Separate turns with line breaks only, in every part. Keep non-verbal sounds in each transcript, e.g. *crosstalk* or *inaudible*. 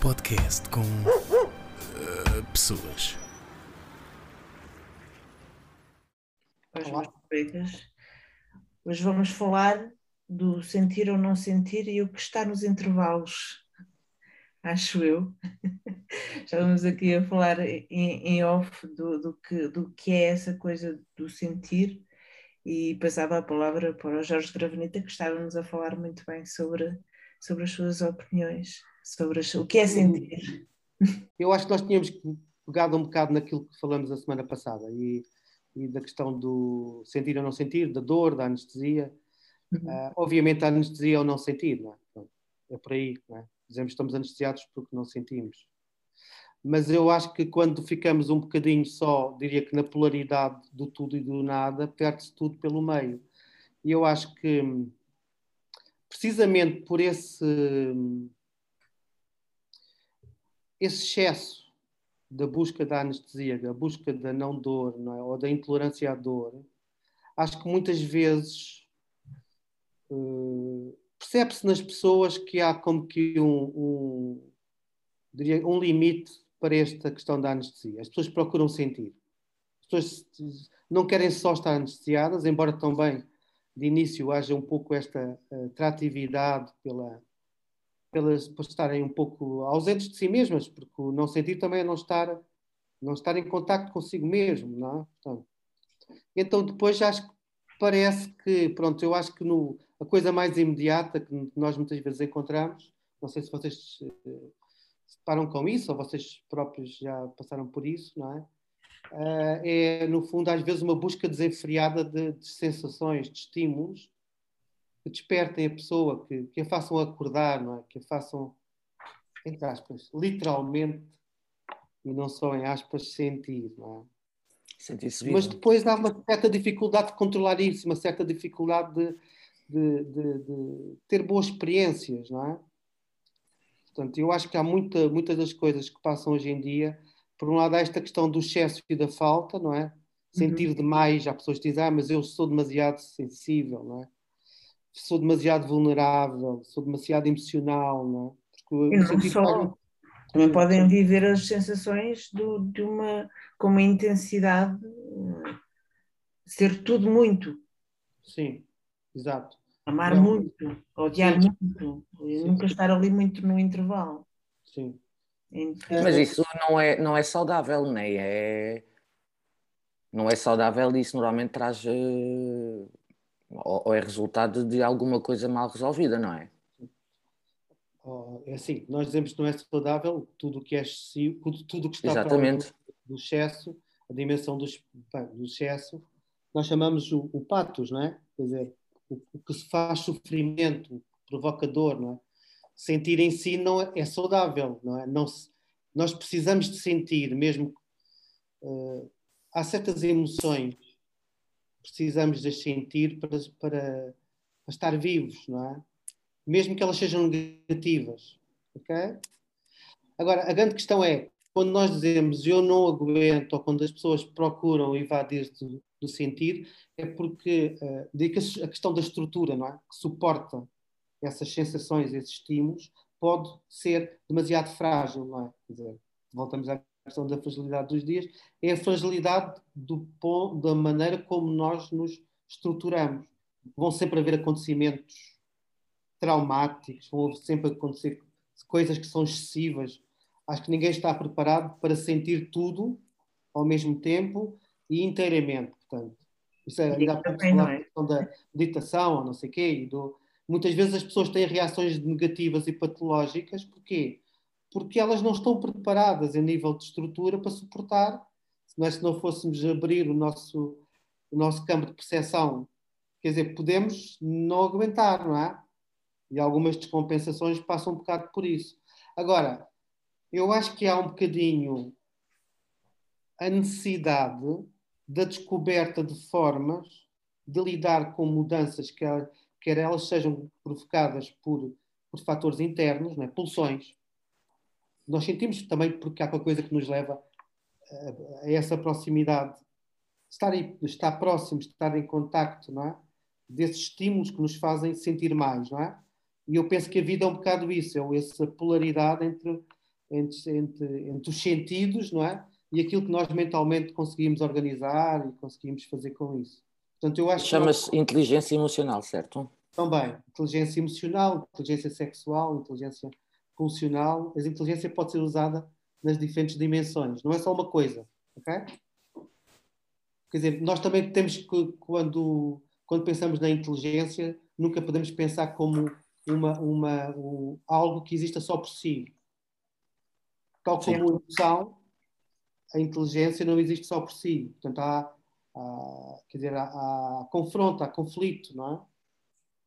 podcast com. eh, pessoas.
aos meus colegas. Hoje vamos falar do sentir ou não sentir e o que está nos intervalos, acho eu. *laughs* Já vamos aqui a falar em, em off do, do, que, do que é essa coisa do sentir e passava a palavra para o Jorge Gravenita que estava-nos a falar muito bem sobre, sobre as suas opiniões, sobre o que é sentir.
Eu acho que nós tínhamos pegado um bocado naquilo que falamos a semana passada e, e da questão do sentir ou não sentir, da dor, da anestesia.
Uhum.
Ah, obviamente, a anestesia é o não sentir, não é? É por aí, não é? Dizemos que estamos anestesiados porque não sentimos. Mas eu acho que quando ficamos um bocadinho só, diria que na polaridade do tudo e do nada, perde-se tudo pelo meio. E eu acho que, precisamente por esse, esse excesso da busca da anestesia, da busca da não dor, não é? ou da intolerância à dor, acho que muitas vezes eh, percebe-se nas pessoas que há como que um, um, diria, um limite para esta questão da anestesia. As pessoas procuram sentir. As pessoas não querem só estar anestesiadas, embora também de início haja um pouco esta eh, atratividade pela, pelas por estarem um pouco ausentes de si mesmas, porque o não sentir também é não estar, não estar em contacto consigo mesmo, não é? Portanto, então depois acho que parece que, pronto, eu acho que no, a coisa mais imediata que nós muitas vezes encontramos, não sei se vocês eh, se deparam com isso, ou vocês próprios já passaram por isso, não é? Ah, é, no fundo, às vezes uma busca desenfreada de, de sensações, de estímulos, que despertem a pessoa, que, que a façam acordar, não é? que a façam, entre aspas, literalmente, e não só em aspas, sentir. Não é?
Sentir-se
Mas depois há uma certa dificuldade de controlar isso, uma certa dificuldade de, de- de- de ter boas experiências, não é? Portanto, eu acho que há muita, muitas das coisas que passam hoje em dia, por um lado há esta questão do excesso e da falta, não é? Sentir demais, há pessoas que dizem, ah, mas eu sou demasiado sensível, não é? Sou demasiado vulnerável, sou demasiado emocional, não é? Porque
E não só. Também podem viver as sensações do- de uma, com uma intensidade, eh, ser tudo muito,
Sim, exato.
amar
Não.
muito, odiar
Sim.
muito,
Sim,
nunca
sim.
estar ali muito no intervalo.
Sim.
que-
Mas isso não é, não é saudável, nem é. Não é saudável e isso normalmente traz. eh, Ou, ou é resultado de alguma coisa mal resolvida, não é?
Oh, é assim, nós dizemos que não é saudável tudo o que é excessivo, tudo, o que está
Exatamente.
do, excesso, a dimensão do, ex- bem, do excesso, nós chamamos o, o patos, não é? Quer dizer, o, o que se faz sofrimento, o que provoca dor, não é? Sentir em si não é, é saudável, não é? Não se- nós precisamos de sentir, mesmo eh, há certas emoções, precisamos de as sentir para, para, para estar vivos, não é? mesmo que elas sejam negativas. ok? Agora, a grande questão é, quando nós dizemos eu não aguento, ou quando as pessoas procuram evadir-se do, do sentir, é porque uh, a questão da estrutura, não é? que suporta essas sensações, esses estímulos, pode ser demasiado frágil, não é? Quer dizer, voltamos à questão da fragilidade dos dias, é a fragilidade do, pon- da maneira como nós nos estruturamos. Vão sempre haver acontecimentos traumáticos, vão sempre acontecer coisas que são excessivas. Acho que ninguém está preparado para sentir tudo ao mesmo tempo e inteiramente. Portanto, isso é, ainda há pouco falar
é.
questão da meditação ou não sei o quê. do- Muitas vezes as pessoas têm reações negativas e patológicas. Porquê? Porque elas não estão preparadas a nível de estrutura para suportar. Se nós se não fôssemos abrir o nosso, o nosso campo de percepção, quer dizer, podemos não aguentar, não é? E algumas descompensações passam um bocado por isso. Agora, eu acho que há um bocadinho a necessidade da descoberta de formas de lidar com mudanças, quer, quer elas sejam provocadas por, por fatores internos, não é? pulsões. Nós sentimos também porque há qualquer coisa que nos leva a, a essa proximidade. Estar, aí, estar próximo, estar em contacto, não é? Desses estímulos que nos fazem sentir mais, não é? E eu penso que a vida é um bocado isso, é essa polaridade entre, entre, entre, entre os sentidos, não é? E aquilo que nós mentalmente conseguimos organizar e conseguimos fazer com isso.
Portanto, eu acho Chama-se nós... inteligência emocional, certo?
Também. Inteligência emocional, inteligência sexual, inteligência funcional. A inteligência pode ser usada nas diferentes dimensões. Não é só uma coisa, ok? Quer dizer, nós também temos que, quando, quando pensamos na inteligência, nunca podemos pensar como uma, uma, um, algo que exista só por si. Tal como a emoção, a inteligência não existe só por si. Portanto, há, há quer dizer, há, há, confronto, há conflito, não é?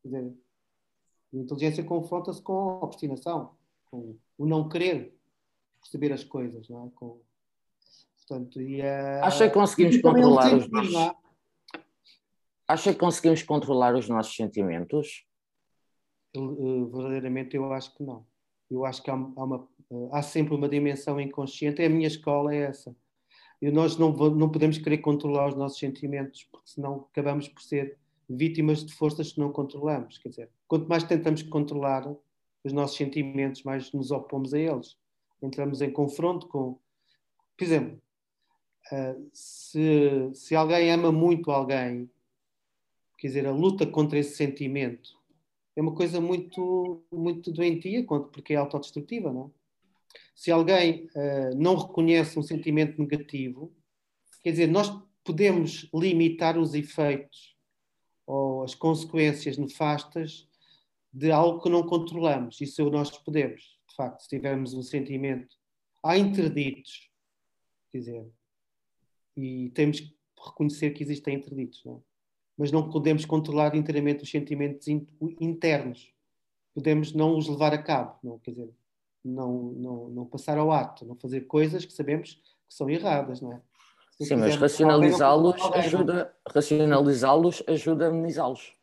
Quer dizer, a inteligência confronta-se com a obstinação, com o não querer perceber as coisas, não é? Com, portanto, e, uh,
Acha que conseguimos controlar os nossos... É? Acha que conseguimos controlar os nossos sentimentos?
Uh, verdadeiramente eu acho que não. Eu acho que há, há, uma, uh, há sempre uma dimensão inconsciente. É a minha escola é essa. E nós não, não podemos querer controlar os nossos sentimentos, porque senão acabamos por ser vítimas de forças que não controlamos. Quer dizer, quanto mais tentamos controlar os nossos sentimentos, mais nos opomos a eles. Entramos em confronto com. Por exemplo, uh, se, se alguém ama muito alguém, quer dizer, a luta contra esse sentimento é uma coisa muito, muito doentia, porque é autodestrutiva, não é? Se alguém uh, não reconhece um sentimento negativo, quer dizer, nós podemos limitar os efeitos ou as consequências nefastas de algo que não controlamos. Isso nós podemos, de facto, se tivermos um sentimento. Há interditos, quer dizer, e temos que reconhecer que existem interditos, não é? mas não podemos controlar inteiramente os sentimentos internos. Podemos não os levar a cabo, não, quer dizer, não, não, não passar ao ato, não fazer coisas que sabemos que são erradas, não é?
Sim, mas racionalizá-los ajuda, racionalizá-los ajuda a amenizá-los.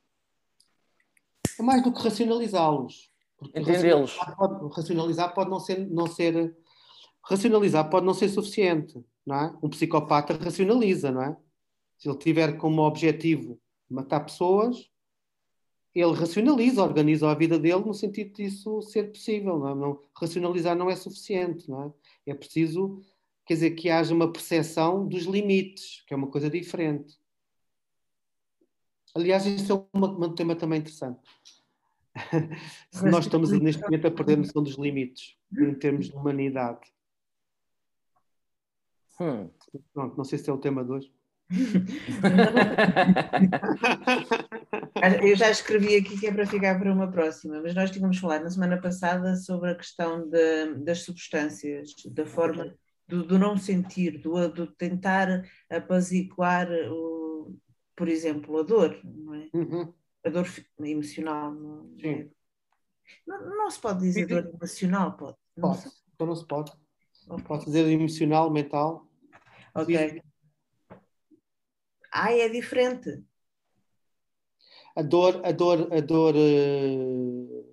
É mais do que racionalizá-los.
Entendê-los.
Racionalizar, racionalizar pode não ser, não ser. Racionalizar pode não ser suficiente, não é? Um psicopata racionaliza, não é? Se ele tiver como objetivo matar pessoas, ele racionaliza, organiza a vida dele no sentido disso ser possível. Não, é? não racionalizar não é suficiente, não é? É preciso, quer dizer, que haja uma percepção dos limites, que é uma coisa diferente. Aliás, isso é um tema também interessante. *laughs* Se nós estamos neste momento a perder a noção dos limites em termos de humanidade. Hum. Pronto, não sei se é o tema de hoje. *laughs*
Eu já escrevi aqui que é para ficar para uma próxima, mas nós tínhamos falado na semana passada sobre a questão de, das substâncias, da forma do, do não sentir, do, do, tentar apaziguar, o, por exemplo, a dor, não é? Uhum. A dor emocional. Não, é? não, não, se pode dizer dor emocional, pode?
Não pode, se... então não se pode. Okay. Pode dizer emocional, mental.
Ok. Ai, é diferente.
A dor, a dor, a dor uh,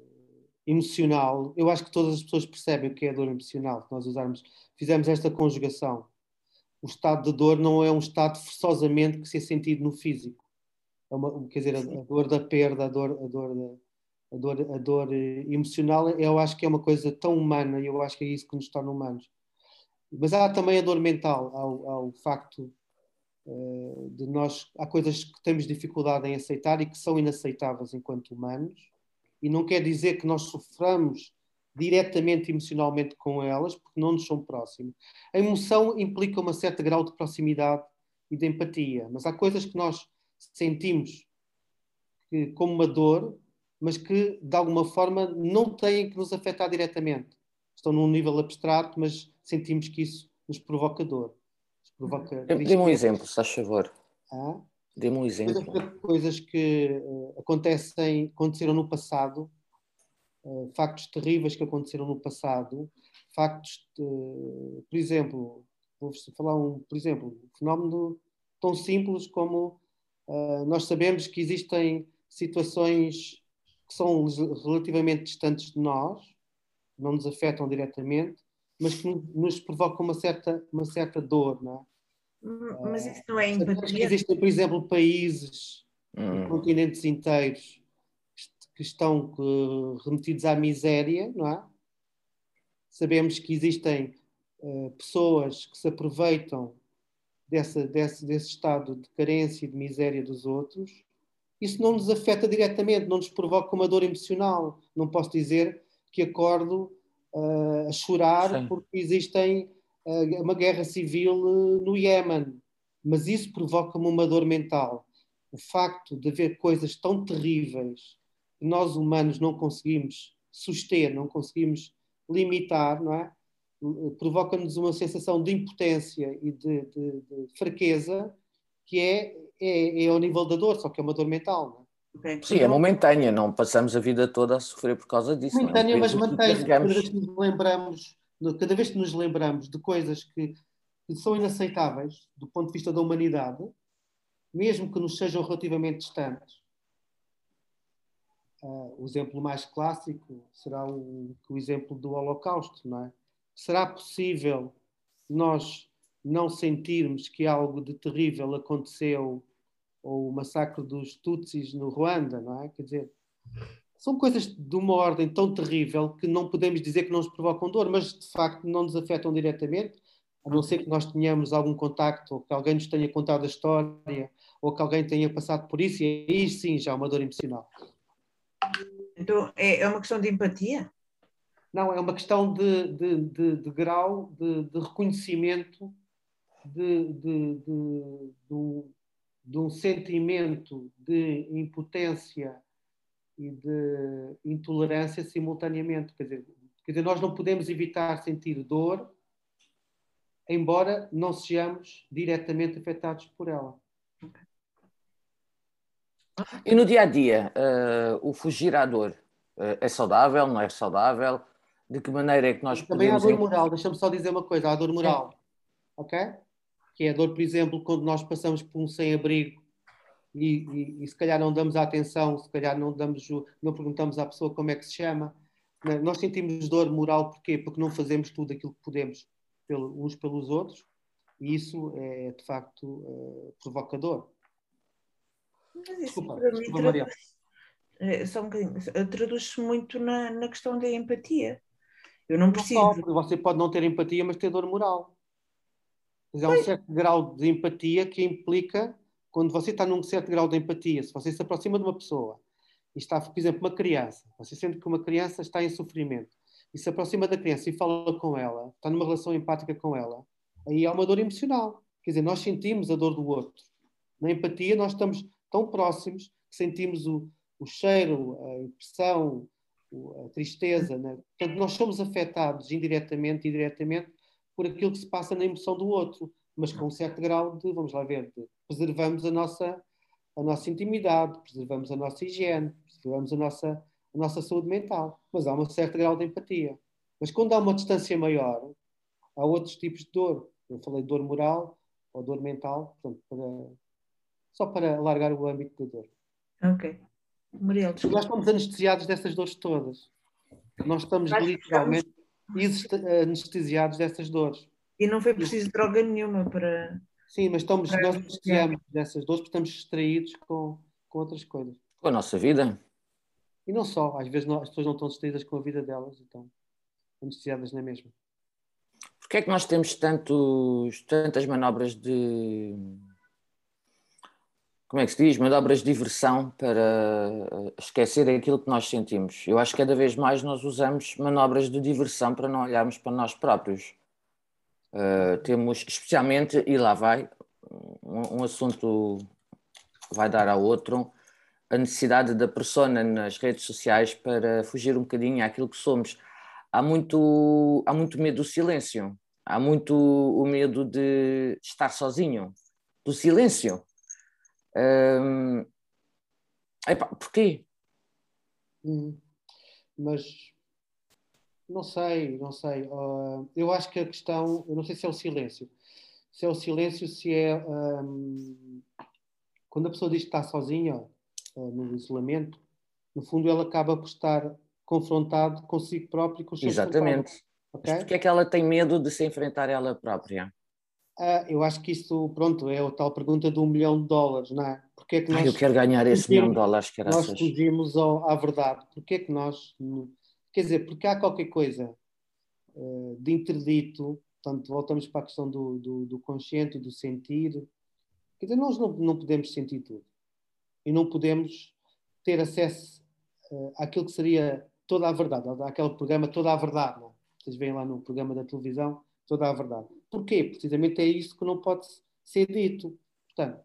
emocional, eu acho que todas as pessoas percebem o que é a dor emocional, se nós usarmos, fizemos esta conjugação. O estado de dor não é um estado forçosamente que se é sentido no físico. É uma, quer dizer, a, a, dor da perda, a dor, a dor, a dor, a dor eh, emocional, eu acho que é uma coisa tão humana e eu acho que é isso que nos torna humanos. Mas há também a dor mental, ao, facto eh, de nós há coisas que temos dificuldade em aceitar e que são inaceitáveis enquanto humanos e não quer dizer que nós soframos diretamente emocionalmente com elas porque não nos são próximas. A emoção implica um certo grau de proximidade e de empatia, mas há coisas que nós sentimos que, como uma dor, mas que de alguma forma não têm que nos afetar diretamente. Estão num nível abstrato, mas sentimos que isso nos provoca dor
provoca. Dê-me um exemplo, se faz favor. Ah? Dê-me um exemplo.
Coisas, coisas que uh, acontecem, aconteceram no passado, uh, factos terríveis que aconteceram no passado, factos, de, por exemplo, vou falar um, por exemplo, um fenómeno tão simples como uh, nós sabemos que existem situações que são relativamente distantes de nós, não nos afetam diretamente, mas que nos provoca uma certa, uma certa dor, não é?
Hum, mas isso não é empatia?
Existem, por exemplo, países, hum. continentes inteiros que estão remetidos à miséria, não é? Sabemos que existem uh, pessoas que se aproveitam dessa, desse, desse estado de carência e de miséria dos outros. Isso não nos afeta diretamente, não nos provoca uma dor emocional. Não posso dizer que acordo uh, a chorar Sim. porque existem uh, uma guerra civil no Iémen, mas isso provoca-me uma dor mental. O facto de haver coisas tão terríveis nós humanos não conseguimos suster, não conseguimos limitar, não é? provoca-nos uma sensação de impotência e de, de, de fraqueza que é, é, é, ao nível da dor, só que é uma dor mental.
É? Sim, é momentânea, não passamos a vida toda a sofrer por causa disso.
É? Momentânea, mas mantém cada vez que nos lembramos, cada vez que nos lembramos de coisas que, que são inaceitáveis do ponto de vista da humanidade, mesmo que nos sejam relativamente distantes, Uh, o exemplo mais clássico será o, o, exemplo do Holocausto, não é? Será possível nós não sentirmos que algo de terrível aconteceu ou o massacre dos Tutsis no Ruanda, não é? Quer dizer, são coisas de uma ordem tão terrível que não podemos dizer que não nos provocam dor, mas de facto não nos afetam diretamente, a não ser que nós tenhamos algum contacto, ou que alguém nos tenha contado a história, ou que alguém tenha passado por isso, e aí sim já é uma dor emocional.
Então é, é uma questão de empatia?
Não, é uma questão de, de, de, de grau de, reconhecimento de, de, um sentimento de impotência e de intolerância simultaneamente. Quer dizer, quer dizer, nós não podemos evitar sentir dor, embora não sejamos diretamente afetados por ela.
E no dia a dia, uh, o fugir à dor uh, é saudável, não é saudável? De que maneira é que nós
Também podemos... há dor moral, deixa-me só dizer uma coisa, há dor moral, Sim. ok? Que é a dor, por exemplo, quando nós passamos por um sem-abrigo e, e, e, se calhar não damos a atenção, se calhar não, damos, não perguntamos à pessoa como é que se chama. Né? Nós sentimos dor moral porquê? Porque não fazemos tudo aquilo que podemos pelo, uns pelos outros e isso é de facto uh, provocador.
Mas isso desculpa, para desculpa, mim traduz, é, só um traduz-se muito na, na questão da empatia. Eu não preciso. Não
você pode não ter empatia, mas ter dor moral. Mas há um certo grau de empatia que implica, quando você está num certo grau de empatia, se você se aproxima de uma pessoa e está, por exemplo, uma criança, você sente que uma criança está em sofrimento e se aproxima da criança e fala com ela, está numa relação empática com ela, aí há uma dor emocional. Quer dizer, nós sentimos a dor do outro. Na empatia, nós estamos tão próximos que sentimos o, o cheiro, a impressão, a tristeza. Né? Portanto, nós somos afetados indiretamente e diretamente por aquilo que se passa na emoção do outro, mas com um certo grau de, vamos lá ver, preservamos a nossa, a nossa intimidade, preservamos a nossa higiene, preservamos a nossa, a nossa saúde mental, mas há um certo grau de empatia. Mas quando há uma distância maior, há outros tipos de dor. Eu falei de dor moral ou dor mental, portanto, para, só para alargar o âmbito da dor.
Ok. Muriel,
Nós estamos anestesiados dessas dores todas. Nós estamos literalmente estamos... anestesiados dessas dores.
E não foi preciso droga nenhuma para.
Sim, mas estamos, para nós anestesiamos dessas dores porque estamos distraídos com, com outras coisas.
Com a nossa vida.
E não só, às vezes não, as pessoas não estão distraídas com a vida delas, então anestesiadas na mesma.
Porquê é que nós temos tantos, tantas manobras de como é que se diz, manobras de diversão para eh, esquecer aquilo que nós sentimos. Eu acho que cada vez mais nós usamos manobras de diversão para não olharmos para nós próprios. Uh, temos, especialmente, e lá vai, um, um, assunto vai dar a outro, a necessidade da persona nas redes sociais para fugir um bocadinho àquilo que somos. Há muito, há muito medo do silêncio, há muito o medo de estar sozinho, do silêncio Hum, epá, porquê?
Hum, mas não sei, não sei. Uh, eu acho que a questão, eu não sei se é o silêncio. Se é o silêncio, se é um, quando a pessoa diz que está sozinha uh, no isolamento, no fundo ela acaba por estar confrontado consigo próprio e com os
seus Exatamente. Okay? Mas porquê é que ela tem medo de se enfrentar ela própria?
Ah, eu acho que isso, pronto, é a tal pergunta do um milhão de dólares, não é? Porque é que nós,
eu quero ganhar esse milhão de dólares, que
Nós fugimos à verdade. Porque é que nós... Quer dizer, porque há qualquer coisa uh, de interdito, portanto, voltamos para a questão do, do, do consciente do sentir. Quer dizer, nós não, não podemos sentir tudo. E não podemos ter acesso uh, àquilo que seria toda a verdade, àquele programa Toda a Verdade. Não? É? Vocês veem lá no programa da televisão, Toda a Verdade. Porquê? Precisamente é isso que não pode ser dito. Portanto,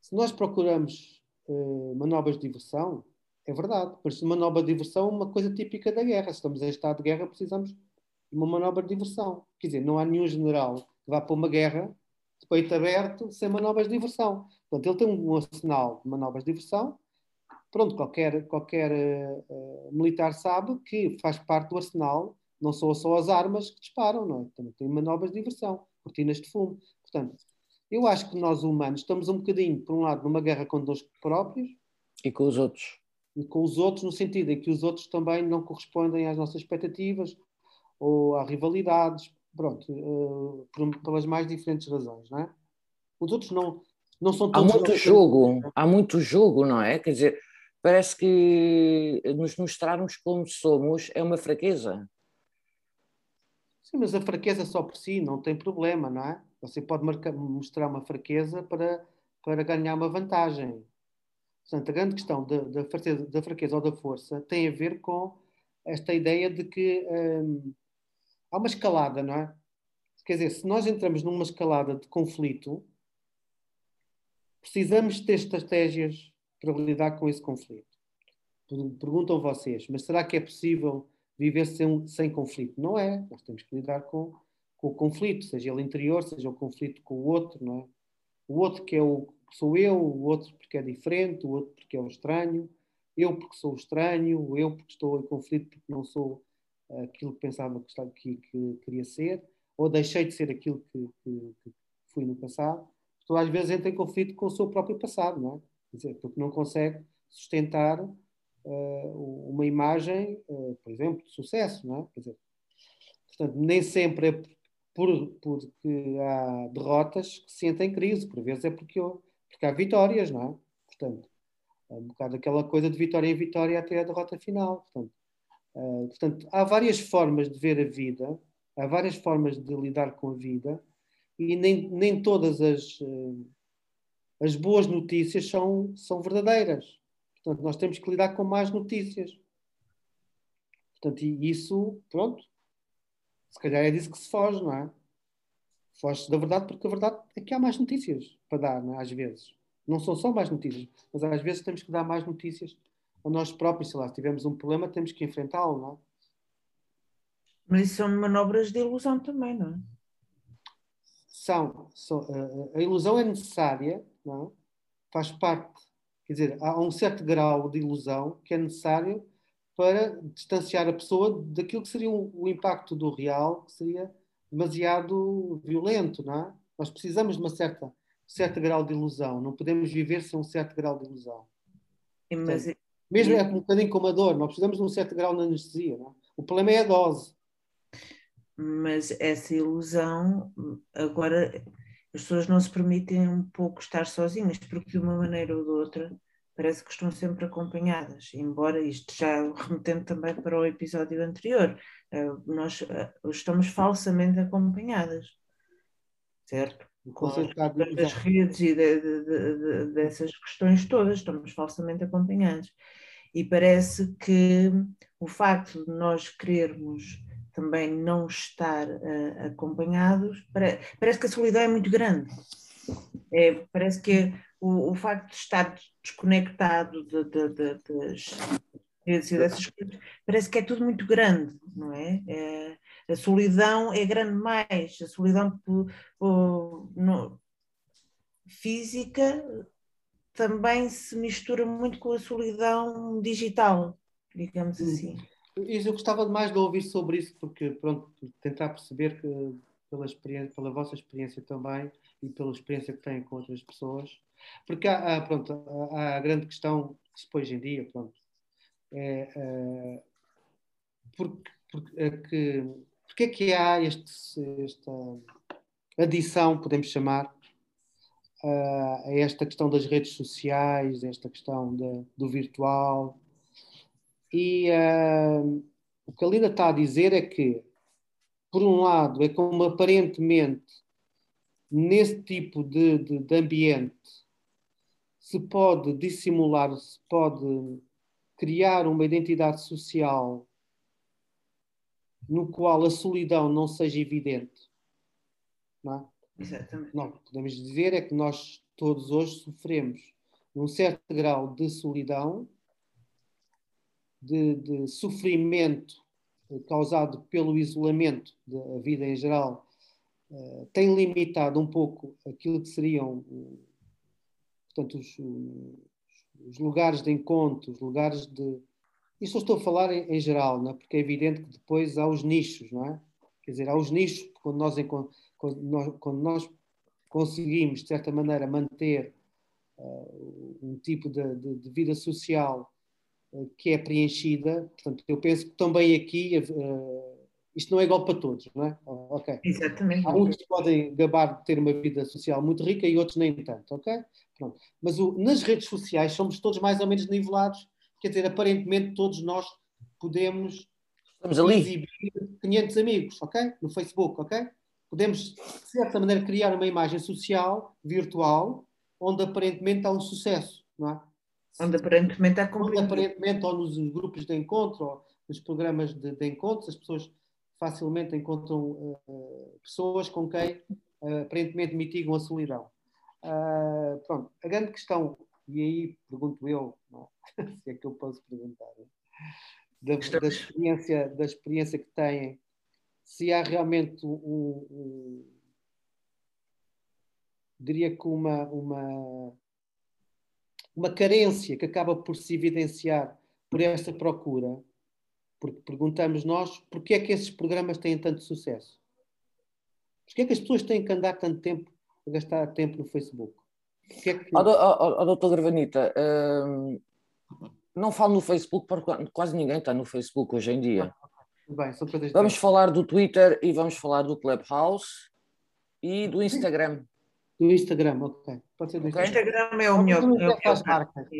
se nós procuramos uh, manobras de diversão, é verdade, mas manobra de diversão é uma coisa típica da guerra. Se estamos em estado de guerra, precisamos de uma manobra de diversão. Quer dizer, não há nenhum general que vá para uma guerra de peito aberto sem manobras de diversão. Portanto, ele tem um arsenal de manobras de diversão. Pronto, qualquer, qualquer uh, militar sabe que faz parte do arsenal não são só as armas que disparam, não é? Também tem manobras de diversão, cortinas de fumo. Portanto, eu acho que nós humanos estamos um bocadinho, por um lado, numa guerra connosco próprios.
E com os outros.
E com os outros, no sentido em que os outros também não correspondem às nossas expectativas ou a rivalidades, pronto, uh, por, pelas mais diferentes razões, não é? Os outros não, não são
todos... Há muito jogo, há muito jogo, não é? Quer dizer, parece que nos mostrarmos como somos é uma fraqueza.
Sim, mas a fraqueza só por si não tem problema, não é? Você pode marcar, mostrar uma fraqueza para, para ganhar uma vantagem. Portanto, a grande questão da, da, fraqueza, da fraqueza ou da força tem a ver com esta ideia de que hum, há uma escalada, não é? Quer dizer, se nós entramos numa escalada de conflito, precisamos ter estratégias para lidar com esse conflito. Perguntam vocês, mas será que é possível viver sem, sem conflito. Não é. Nós temos que lidar com, com o conflito, seja ele interior, seja o conflito com o outro, não é? O outro que é o sou eu, o outro porque é diferente, o outro porque é o estranho, eu porque sou estranho, eu porque estou em conflito porque não sou aquilo que pensava que, que, que queria ser, ou deixei de ser aquilo que, que, que fui no passado. Então, às vezes entra em conflito com o seu próprio passado, não é? Quer dizer, porque não consegue sustentar uh, uma imagem, uh, por exemplo, de sucesso, não é? Quer dizer, portanto, nem sempre é por, porque há derrotas que se sentem crise, por vezes é porque, porque há vitórias, não é? Portanto, é um bocado aquela coisa de vitória em vitória até a derrota final. Portanto, uh, portanto, há várias formas de ver a vida, há várias formas de lidar com a vida e nem, nem todas as, as boas notícias são, são verdadeiras. Portanto, nós temos que lidar com mais notícias. Portanto, e isso, pronto, se calhar é disso que se foge, não é? Foge da verdade porque a verdade é que há mais notícias para dar, é? às vezes. Não são só mais notícias, mas às vezes temos que dar mais notícias a nós próprios. Sei lá, se tivermos um problema, temos que enfrentá-lo, não é?
Mas isso são manobras de ilusão também, não é?
São. são a, a ilusão é necessária, não é? faz parte Quer dizer, há um certo grau de ilusão que é necessário para distanciar a pessoa daquilo que seria o, impacto do real, que seria demasiado violento, não é? Nós precisamos de uma certa certo grau de ilusão, não podemos viver sem um certo grau de ilusão. Mas... Então, mesmo é um bocadinho como a dor, nós precisamos de um certo grau de anestesia. Não é? O problema é a dose.
Mas essa ilusão, agora as pessoas não se permitem um pouco estar sozinhas, porque de uma maneira ou de outra parece que estão sempre acompanhadas, embora isto já remetendo também para o episódio anterior, eh, nós eh, estamos falsamente acompanhadas, certo? Com as redes e de, de, de, dessas questões todas, estamos falsamente acompanhadas. E parece que o facto de nós querermos também não estar uh, acompanhados, para, parece que a solidão é muito grande. É, parece que o, o, facto de estar desconectado de, de, de, das redes e dessas coisas, parece que é tudo muito grande, não é? é a solidão é grande mais, a solidão por, por, no, física também se mistura muito com a solidão digital, digamos assim.
Eu gostava mais de ouvir sobre isso, porque, pronto, tentar perceber que, pela, experiência, pela vossa experiência também e pela experiência que têm com outras pessoas, porque há, há pronto, há, há, a grande questão que hoje em dia, pronto, é, é porque, porque, é que, é que há este, esta, adição, podemos chamar, a esta questão das redes sociais, esta questão de, do virtual. E uh, o que a Linda está a dizer é que, por um lado, é como aparentemente nesse tipo de, de, de ambiente se pode dissimular, se pode criar uma identidade social no qual a solidão não seja evidente. Não é?
Exatamente.
Não, podemos dizer é que nós todos hoje sofremos num certo grau de solidão, de, de sofrimento causado pelo isolamento da vida em geral, uh, tem limitado um pouco aquilo que seriam uh, portanto, os, os, lugares de encontro, os lugares de. Isto eu estou a falar em, em geral, não é? porque é evidente que depois há os nichos, não é? Quer dizer, há os nichos, quando nós, quando nós, quando nós conseguimos, de certa maneira, manter uh, um tipo de, de, de vida social que é preenchida, portanto, eu penso que também aqui uh, isto não é igual para todos, não é?
ok. Exatamente.
Há uns que podem gabar de ter uma vida social muito rica e outros nem tanto, ok? Pronto. Mas o, nas redes sociais somos todos mais ou menos nivelados, quer dizer, aparentemente todos nós podemos
Estamos ali.
exibir 500 amigos, ok? No Facebook, ok? Podemos, de certa maneira, criar uma imagem social, virtual, onde aparentemente há um sucesso, não é?
Onde aparentemente há
Onde aparentemente, ou nos grupos de encontro, ou nos programas de, de encontro, as pessoas facilmente encontram uh, pessoas com quem uh, aparentemente mitigam a solidão. Uh, pronto, a grande questão, e aí pergunto eu, é? *laughs* se é que eu posso perguntar, da, da, experiência, da experiência que têm, se há realmente um, um diria que uma, uma, uma carência que acaba por se evidenciar por esta procura, porque perguntamos nós porquê é que esses programas têm tanto sucesso? Porquê é que as pessoas têm que andar tanto tempo a gastar tempo no Facebook.
Que é que... oh, oh, oh, doutor Gravanita, hum, não falo no Facebook porque quase ninguém está no Facebook hoje em dia.
Bem,
vamos falar do Twitter e vamos falar do Clubhouse e do Instagram.
Do Instagram, ok.
Pode ser do okay. Instagram é o melhor. É
o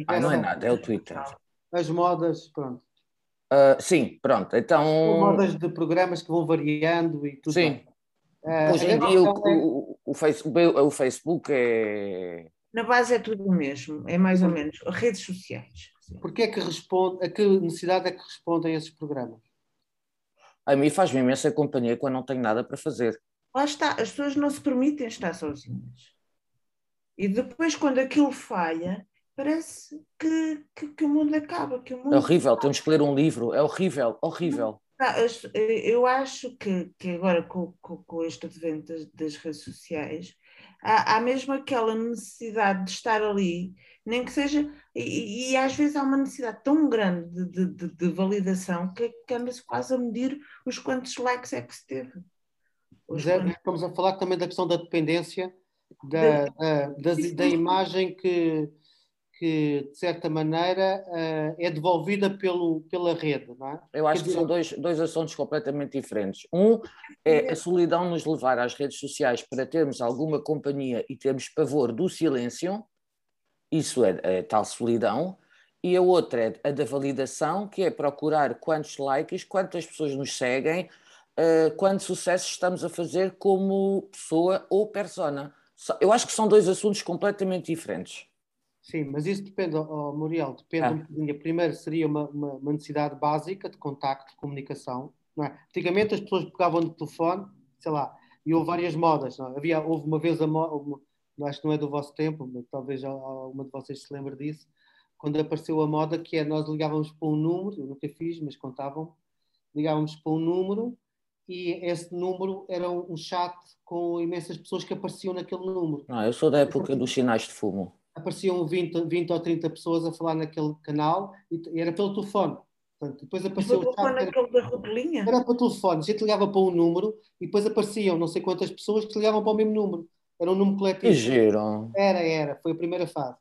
ah, não é nada, é o Twitter.
As modas, pronto.
Uh, sim, pronto. Então.
Modas de programas que vão variando e tudo.
Sim. Bem. Uh, Hoje em dia o, o, Facebook, o Facebook é.
Na base é tudo o mesmo, é mais ou menos redes sociais.
Porquê é que responde, a que necessidade é que respondem esses programas?
A mim faz-me imensa companhia quando não tenho nada para fazer.
Lá está, as pessoas não se permitem estar sozinhas. E depois, quando aquilo falha, parece que, que, que o mundo acaba. Que o mundo
é horrível, acaba. temos que ler um livro, é horrível, horrível.
Eu acho que, que agora com, com, com este advento das, das redes sociais há, há, mesmo aquela necessidade de estar ali, nem que seja, e, e às vezes há uma necessidade tão grande de, de, de validação que, que anda-se quase a medir os quantos likes é que se teve.
Os é, estamos a falar também da questão da dependência, da, da, da, da imagem que que, de certa maneira, uh, é devolvida pelo, pela rede. Não é?
Eu acho que são dois, dois assuntos completamente diferentes. Um é a solidão nos levar às redes sociais para termos alguma companhia e termos pavor do silêncio, isso é, é tal solidão. E a outra é a da validação, que é procurar quantos likes, quantas pessoas nos seguem, uh, quanto sucesso estamos a fazer como pessoa ou persona. Eu acho que são dois assuntos completamente diferentes.
Sim, mas isso depende, oh, Muriel, depende ah. um bocadinho. Primeiro seria uma, uma, uma, necessidade básica de contacto, de comunicação. Não é? Antigamente as pessoas pegavam no telefone, sei lá, e houve várias modas. Não é? Havia, houve uma vez a moda, acho que não é do vosso tempo, mas talvez alguma de vocês se lembre disso, quando apareceu a moda que é nós ligávamos para um número, eu nunca fiz, mas contavam, ligávamos para um número e esse número era um chat com imensas pessoas que apareciam naquele número.
Não, eu sou da época dos sinais de fumo
apareciam 20, 20 ou 30 pessoas a falar naquele canal e, era pelo telefone. Portanto, depois apareceu o
telefone era?
Era para telefone, a gente ligava para um número e depois apareciam não sei quantas pessoas que ligavam para o mesmo número. Era um número coletivo.
Que giro.
Era, era, foi a primeira fase.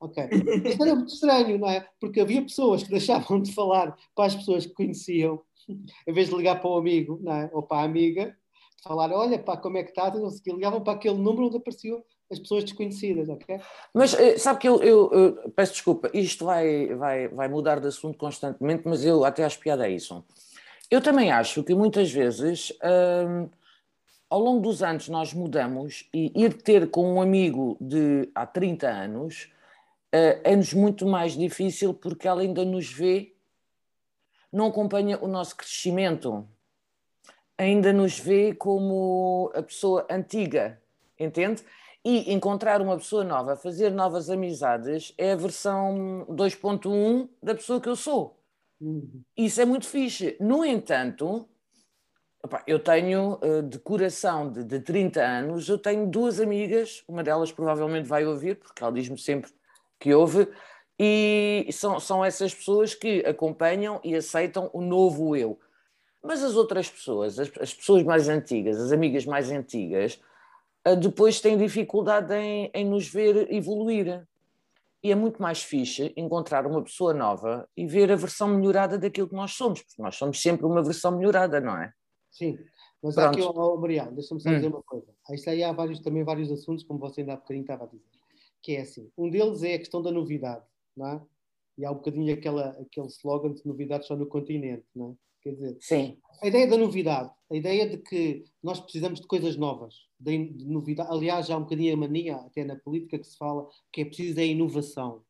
Ok. Isto era muito estranho, não é? Porque havia pessoas que deixavam de falar para as pessoas que conheciam, em vez de ligar para o amigo, é? ou para a amiga, falar, olha pá, como é que estás, o ligavam para aquele número onde apareciam as pessoas desconhecidas, ok?
Mas eh, sabe que eu, eu, eu, peço desculpa, isto vai, vai, vai mudar de assunto constantemente, mas eu até acho piada a isso. Eu também acho que muitas vezes, hum, ao longo dos anos, nós mudamos e ir ter com um amigo de há 30 anos uh, é-nos muito mais difícil porque ela ainda nos vê, não acompanha o nosso crescimento, ainda nos vê como a pessoa antiga, entende? E encontrar uma pessoa nova, fazer novas amizades, é a versão 2.1 da pessoa que eu sou. Uhum. Isso é muito fixe. No entanto, eu tenho uh, de coração de, de 30 anos, eu tenho duas amigas, uma delas provavelmente vai ouvir, porque ela diz-me sempre que ouve, e são, são essas pessoas que acompanham e aceitam o novo eu. Mas as outras pessoas, as, as pessoas mais antigas, as amigas mais antigas, depois têm dificuldade em, em nos ver evoluir. E é muito mais fixe encontrar uma pessoa nova e ver a versão melhorada daquilo que nós somos, porque nós somos sempre uma versão melhorada, não é?
Sim, mas Pronto. aqui, oh, Mariano, deixa-me só hum. dizer uma coisa. Isto aí há vários, também vários assuntos, como você ainda há bocadinho estava a dizer, que é assim, um deles é a questão da novidade, é? E há um bocadinho aquela, aquele slogan de novidades só no continente, não é? Quer dizer,
Sim.
a ideia da novidade, a ideia de que nós precisamos de coisas novas, de, de novidade. Aliás, há um bocadinho a mania, até na política, que se fala que é preciso da inovação.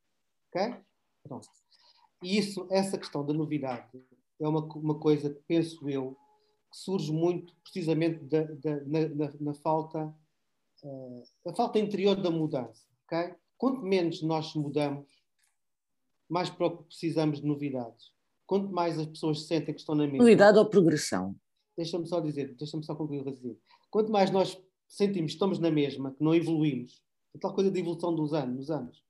Ok? Pronto. E isso, essa questão da novidade é uma, uma coisa que penso eu que surge muito precisamente da, da, na, na, na, falta uh, a falta interior da mudança. ok? Quanto menos nós mudamos, mais precisamos de novidades quanto mais as pessoas sentem que estão na mesma.
Novidade ou progressão?
Deixa-me só dizer, deixa-me só concluir o raciocínio. Quanto mais nós sentimos que estamos na mesma, que não evoluímos, a tal coisa de evolução dos anos, dos anos.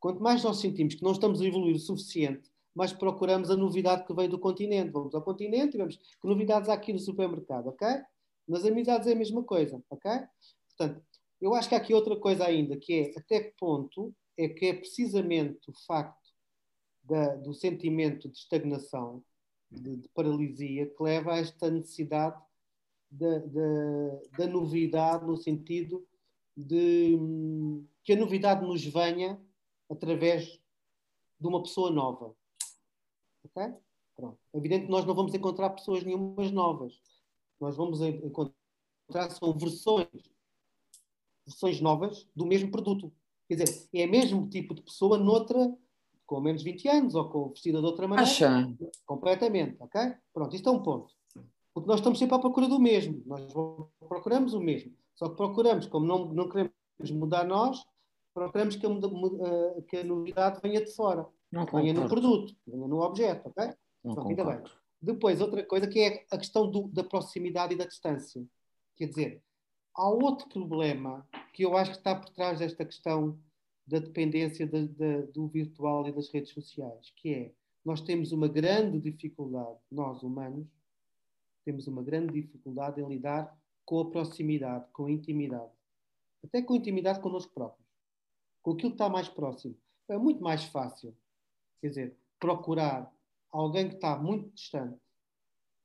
Quanto mais nós sentimos que não estamos a evoluir o suficiente, mais procuramos a novidade que veio do continente. Vamos ao continente e vemos que novidades há aqui no supermercado, ok? Nas amizades é a mesma coisa, ok? Portanto, eu acho que há aqui outra coisa ainda, que é até que ponto é que é precisamente o facto da, do sentimento de estagnação, de, de, paralisia, que leva a esta necessidade da, da, da novidade, no sentido de hum, que a novidade nos venha através de uma pessoa nova. Ok? Pronto. É evidente que nós não vamos encontrar pessoas nenhumas novas. Nós vamos encontrar são versões, versões novas do mesmo produto. Quer dizer, é o mesmo tipo de pessoa noutra com menos 20 anos ou com vestida de outra maneira.
Acha?
Completamente, ok? Pronto, isto é um ponto. Porque nós estamos sempre à procura do mesmo. Nós procuramos o mesmo. Só que procuramos, como não, não queremos mudar nós, procuramos que a, uh, que a novidade venha de fora. Não venha no produto, venha no objeto, ok? Não Pronto, ainda bem. Depois, outra coisa que é a questão do, da proximidade e da distância. Quer dizer, há outro problema que eu acho que está por trás desta questão da dependência de, de, do virtual e das redes sociais, que é nós temos uma grande dificuldade, nós humanos, temos uma grande dificuldade em lidar com a proximidade, com a intimidade, até com a intimidade connosco próprios, com aquilo que está mais próximo. É muito mais fácil, quer dizer, procurar alguém que está muito distante.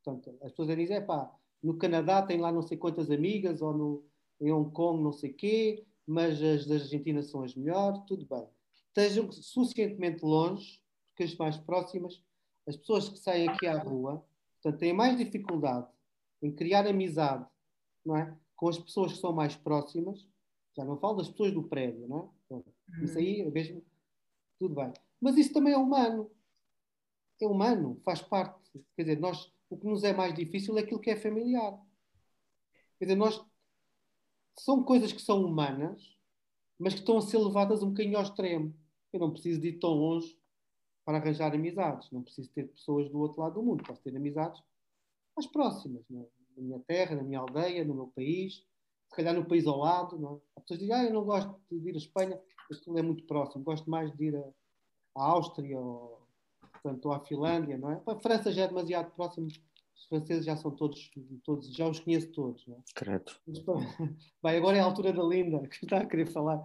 Portanto, as pessoas dizem, pá, no Canadá tem lá não sei quantas amigas, ou no, em Hong Kong não sei quê, mas as da Argentina são as melhores, tudo bem. Estejam suficientemente longe, porque as mais próximas, as pessoas que saem aqui à rua, portanto, têm mais dificuldade em criar amizade, não é? Com as pessoas que são mais próximas, já não falo das pessoas do prédio, não é? Então, isso aí é mesmo, tudo bem. Mas isso também é humano. É humano, faz parte. Quer dizer, nós, o que nos é mais difícil é aquilo que é familiar. Quer dizer, nós são coisas que são humanas, mas que estão a ser levadas um bocadinho ao extremo. Eu não preciso de ir tão longe para arranjar amizades, não preciso ter pessoas do outro lado do mundo, posso ter amizades mais próximas, é? na minha terra, na minha aldeia, no meu país, se calhar no país ao lado. Não é? As pessoas dizem, ah, eu não gosto de ir à Espanha, aquilo é muito próximo, gosto mais de ir à Áustria ou, portanto, ou à Finlândia, não é? A França já é demasiado próximo os franceses já são todos, todos já os conheço todos. Não é?
Credo. *laughs*
Bem, agora é a altura da Linda, *laughs* que está a querer falar.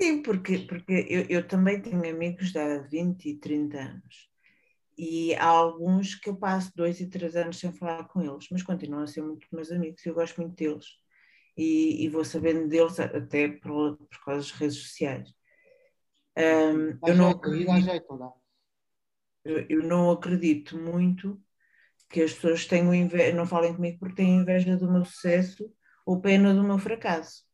Sim, porque, porque eu, eu também tenho amigos de há 20 e 30 anos. e há alguns que eu passo dois e três anos sem falar com eles, mas continuam a ser muito meus amigos e eu gosto muito deles. E, e vou sabendo deles até por, por causa das redes sociais. Um, eu, não acredito, eu, eu não acredito muito que as pessoas tenham inveja, não falem comigo porque têm inveja do meu sucesso ou pena do meu fracasso.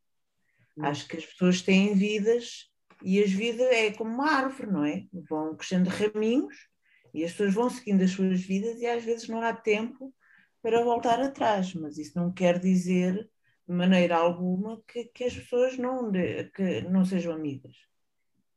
Hum. Acho que as pessoas têm vidas e as vidas é como uma árvore, não é? Vão crescendo raminhos e as pessoas vão seguindo as suas vidas e às vezes não há tempo para voltar atrás, mas isso não quer dizer de maneira alguma que, que as pessoas não, que não sejam amigas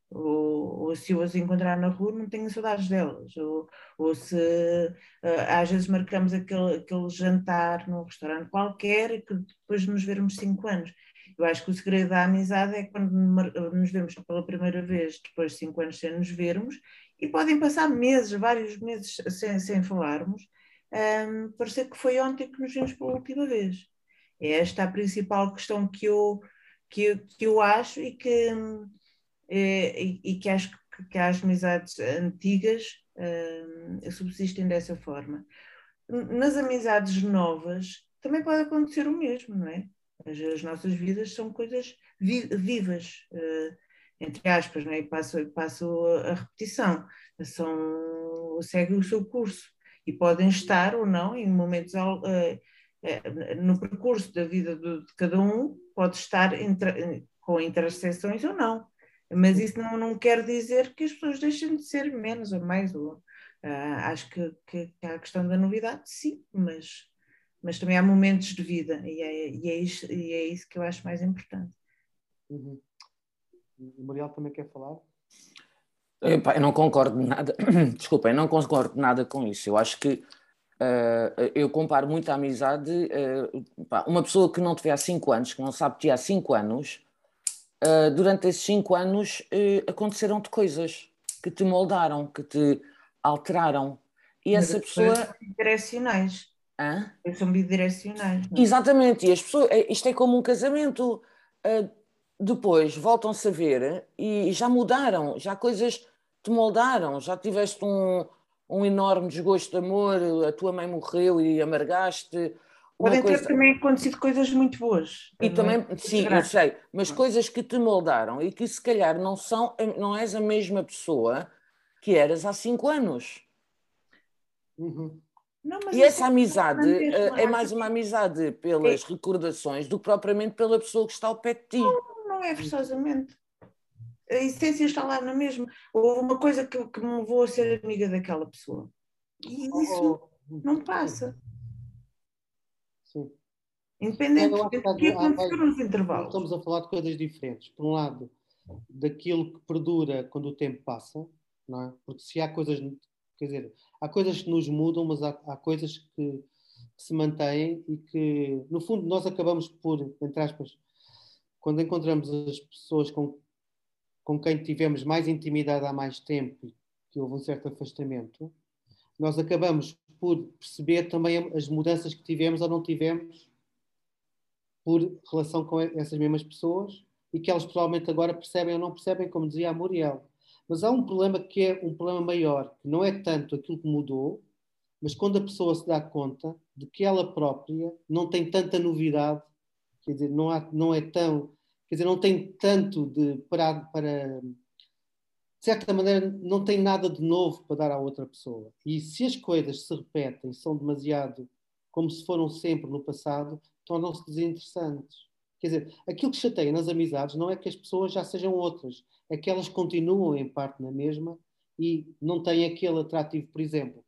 ou, ou, se eu as encontrar na rua não tenho saudades delas, ou, ou se uh, às vezes marcamos aquele, aquele jantar num restaurante qualquer que depois nos vermos cinco anos. Eu acho que o segredo da amizade é quando nos vemos pela primeira vez, depois de cinco anos sem nos vermos, e podem passar meses, vários meses sem, sem falarmos, um, parecer que foi ontem que nos vimos pela última vez. É esta a principal questão que eu, que que eu acho e que eh, e, e que acho que, que as amizades antigas uh, subsistem dessa forma. Nas amizades novas também pode acontecer o mesmo, não é? As, as nossas vidas são coisas vi, vivas, uh, entre aspas, não é? e passo, passo a repetição, são, seguem o seu curso e podem estar ou não em momentos uh, no percurso da vida de, de cada um, pode estar entre, com interseções ou não. Mas isso não, não quer dizer que as pessoas deixem de ser menos ou mais. Ou, uh, acho que, que, que há a questão da novidade, sim, mas, mas também há momentos de vida e é, e é, isso, e é isso que eu acho mais importante.
Uhum. O Mariel também quer falar?
Epá, eu não concordo nada, *clears throat* desculpa, eu não concordo nada com isso. Eu acho que uh, eu comparo muito a amizade. Uh, pá, uma pessoa que não te vê há 5 anos, que não sabe te há 5 anos, uh, durante esses cinco anos uh, aconteceram-te coisas que te moldaram, que te alteraram. E Mas essa pessoa. São
bidirecionais.
Hã?
São bidirecionais.
Não? É? Exatamente, e as pessoas. É, isto é como um casamento. Uh, depois voltam-se a ver e já mudaram, já coisas te moldaram, já tiveste um, um enorme desgosto de amor, a tua mãe morreu e amargaste,
Podem ter também acontecido coisas muito boas.
E também, é? sim, eu sei, mas coisas que te moldaram e que se calhar não são, não és a mesma pessoa que eras há cinco anos.
Uhum.
Não, e essa amizade é, é mais uma amizade pelas é. recordações do que propriamente pela pessoa que está ao pé de ti.
Não, não é forçosamente. A essência está lá na mesma. Houve uma coisa que, que me levou a ser amiga daquela pessoa. E isso oh, não passa. Independente do que acontecer nos intervalos.
Estamos a falar de coisas diferentes. Por um lado, daquilo que perdura quando o tempo passa, não é? Porque se há coisas, quer dizer, há coisas que nos mudam, mas há, há coisas que, que, se mantêm e que, no fundo, nós acabamos por, entre aspas, quando encontramos as pessoas com, com quem tivemos mais intimidade há mais tempo, que houve um certo afastamento, nós acabamos por perceber também as mudanças que tivemos ou não tivemos por relação com essas mesmas pessoas e que elas provavelmente agora percebem ou não percebem, como dizia a Muriel. Mas há um problema que é um problema maior, que não é tanto aquilo que mudou, mas quando a pessoa se dá conta de que ela própria não tem tanta novidade, quer dizer, não, há, não é tão, quer dizer, não tem tanto de para, para de certa maneira, não tem nada de novo para dar à outra pessoa. E se as coisas se repetem, são demasiado como se foram sempre no passado, tornam-se desinteressantes. Quer dizer, aquilo que chateia nas amizades não é que as pessoas já sejam outras, é que elas continuam em parte na mesma e não têm aquele atrativo, por exemplo,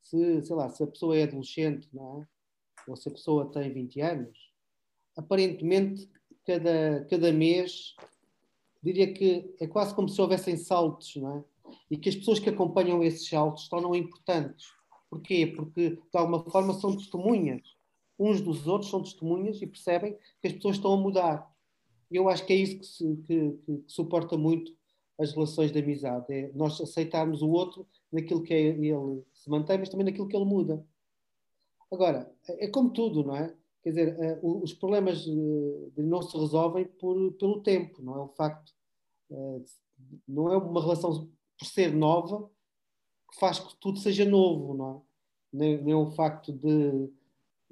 se, sei lá, se a pessoa é adolescente, não é? ou se a pessoa tem 20 anos, aparentemente cada, cada mês diria que é quase como se houvessem saltos, não é? E que as pessoas que acompanham esses saltos tornam importantes. Porquê? Porque, de alguma forma, são testemunhas. Uns dos outros são testemunhas e percebem que as pessoas estão a mudar. E eu acho que é isso que, se, que, que, que suporta muito as relações de amizade. É nós aceitarmos o outro naquilo que é, ele se mantém, mas também naquilo que ele muda. Agora, é como tudo, não é? Quer dizer, eh, os problemas eh, não se resolvem por, pelo tempo, não é? O facto, eh, não é uma relação por ser nova que faz que tudo seja novo, não é? Nem, nem o facto de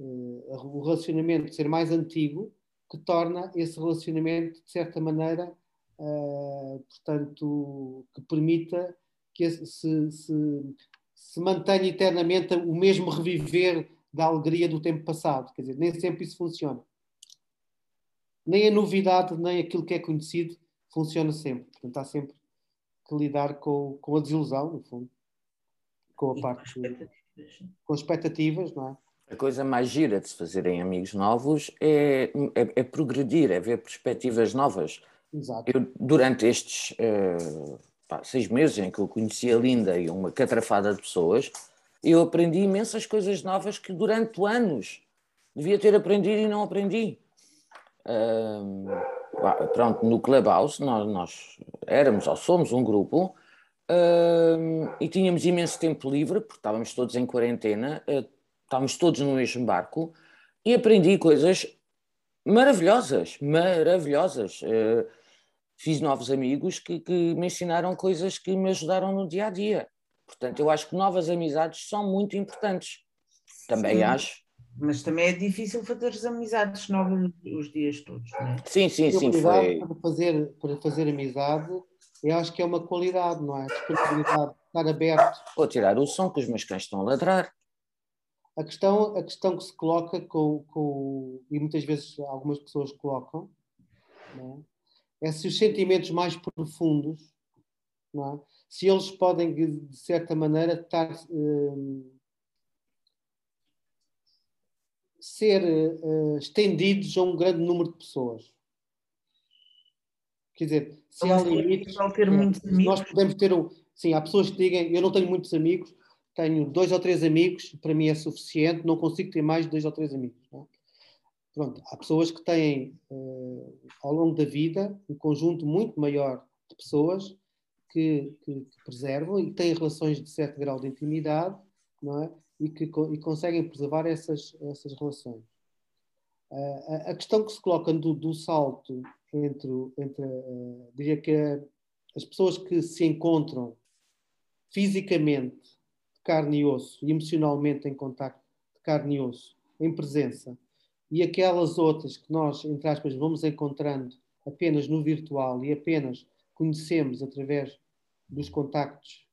o relacionamento ser mais antigo que torna esse relacionamento, de certa maneira, uh, portanto, que permita que se, se, se mantenha eternamente o mesmo reviver da alegria do tempo passado. Quer dizer, nem sempre isso funciona. Nem a novidade, nem aquilo que é conhecido funciona sempre. Portanto, há sempre que lidar com, com a desilusão, no fundo. Com a parte. Com expectativas, não é?
A coisa mais gira de se fazerem amigos novos é, é, é progredir, é ver perspectivas novas.
Exato.
Eu, durante estes uh, pá, seis meses em que eu conheci a Linda e uma catrafada de pessoas, eu aprendi imensas coisas novas que durante anos devia ter aprendido e não aprendi. Uh, pronto, no Clubhouse nós, nós, éramos ou somos um grupo uh, e tínhamos imenso tempo livre, porque estávamos todos em quarentena, uh, estávamos todos no mesmo barco e aprendi coisas maravilhosas, maravilhosas. Uh, fiz novos amigos que, que, me ensinaram coisas que me ajudaram no dia a dia. Portanto, eu acho que novas amizades são muito importantes. Também sim, acho.
Mas também é difícil fazer as amizades novas os dias todos, não é?
Sim, sim, sim. Foi...
Para fazer, para fazer amizade, eu acho que é uma qualidade, não é? Disponibilidade, estar aberto.
Ou tirar o som que os meus cães estão a ladrar.
A questão, a questão que se coloca, com, com, e muitas vezes algumas pessoas colocam, é? é? se os sentimentos mais profundos, é? se eles podem, de certa maneira, estar, um, ser uh, estendidos a um grande número de pessoas. Quer dizer, se há limites, amigos. nós podemos ter um. Sim, há pessoas que digam, eu não tenho muitos amigos, tenho dois ou três amigos, para mim é suficiente, não consigo ter mais de dois ou três amigos. É? Pronto, há pessoas que têm, uh, ao longo da vida, um conjunto muito maior de pessoas que, que, que, preservam e têm relações de certo grau de intimidade, não é? E que e conseguem preservar essas, essas relações. Uh, a, a, questão que se coloca do, do salto entre, entre uh, diria que as pessoas que se encontram fisicamente carne e osso emocionalmente em contacto de carne e osso, em presença, e aquelas outras que nós, entre aspas, vamos encontrando apenas no virtual e apenas conhecemos através dos contactos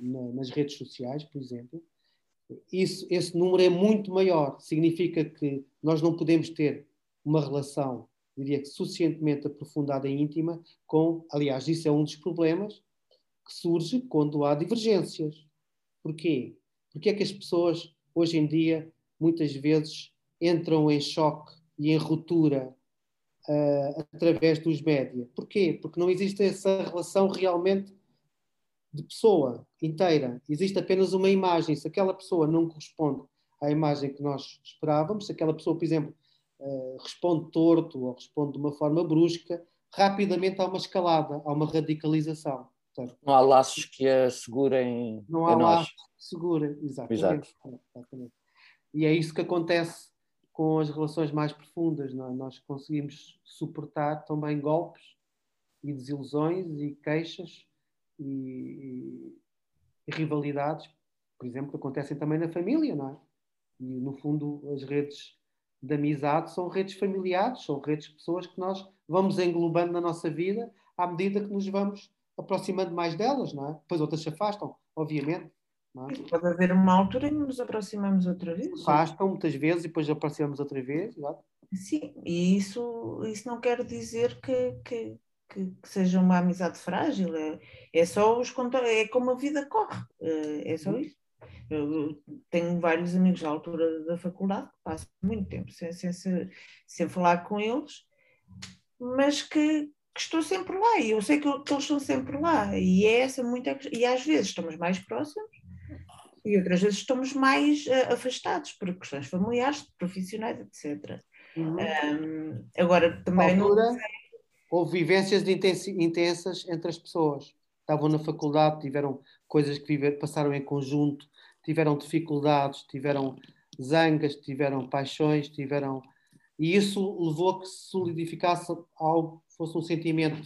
na, nas redes sociais, por exemplo, isso, esse número é muito maior. Significa que nós não podemos ter uma relação, diria que suficientemente aprofundada e íntima com, aliás, isso é um dos problemas que surge quando há divergências. Porquê? Porque é que as pessoas, hoje em dia, muitas vezes entram em choque e em ruptura uh, através dos média? Porquê? Porque não existe essa relação realmente de pessoa inteira. Existe apenas uma imagem. Se aquela pessoa não corresponde à imagem que nós esperávamos, se aquela pessoa, por exemplo, uh, responde torto ou responde de uma forma brusca, rapidamente há uma escalada, há uma radicalização.
Portanto, não há laços que a segurem.
Não há laços que segurem, exatamente. Exato. exatamente. E é isso que acontece com as relações mais profundas. É? Nós conseguimos suportar também golpes e desilusões e queixas e, e, e rivalidades, por exemplo, que acontecem também na família, não é? E no fundo, as redes de amizade são redes familiares, são redes de pessoas que nós vamos englobando na nossa vida à medida que nos vamos aproximando mais delas, não é? Depois outras se afastam, obviamente. É?
Pode haver uma altura em que nos aproximamos outra vez.
Afastam muitas vezes e depois aproximamos outra vez, exato.
Sim, e isso, isso não quer dizer que, que, que, que seja uma amizade frágil, é, é só os é como a vida corre, é, é só uhum. isso. Eu tenho vários amigos na altura da faculdade que passam muito tempo sem, sem, sem falar com eles, mas que, que estou sempre lá e eu sei que, que eles estão sempre lá e é essa muita e às vezes estamos mais próximos e outras vezes estamos mais uh, afastados por questões familiares, profissionais, etc. Uhum. Um, agora também
altura, não houve vivências intensas entre as pessoas. Estavam na faculdade, tiveram coisas que viver, passaram em conjunto, tiveram dificuldades, tiveram zangas, tiveram paixões, tiveram e isso levou a que se solidificasse algo fosse um sentimento,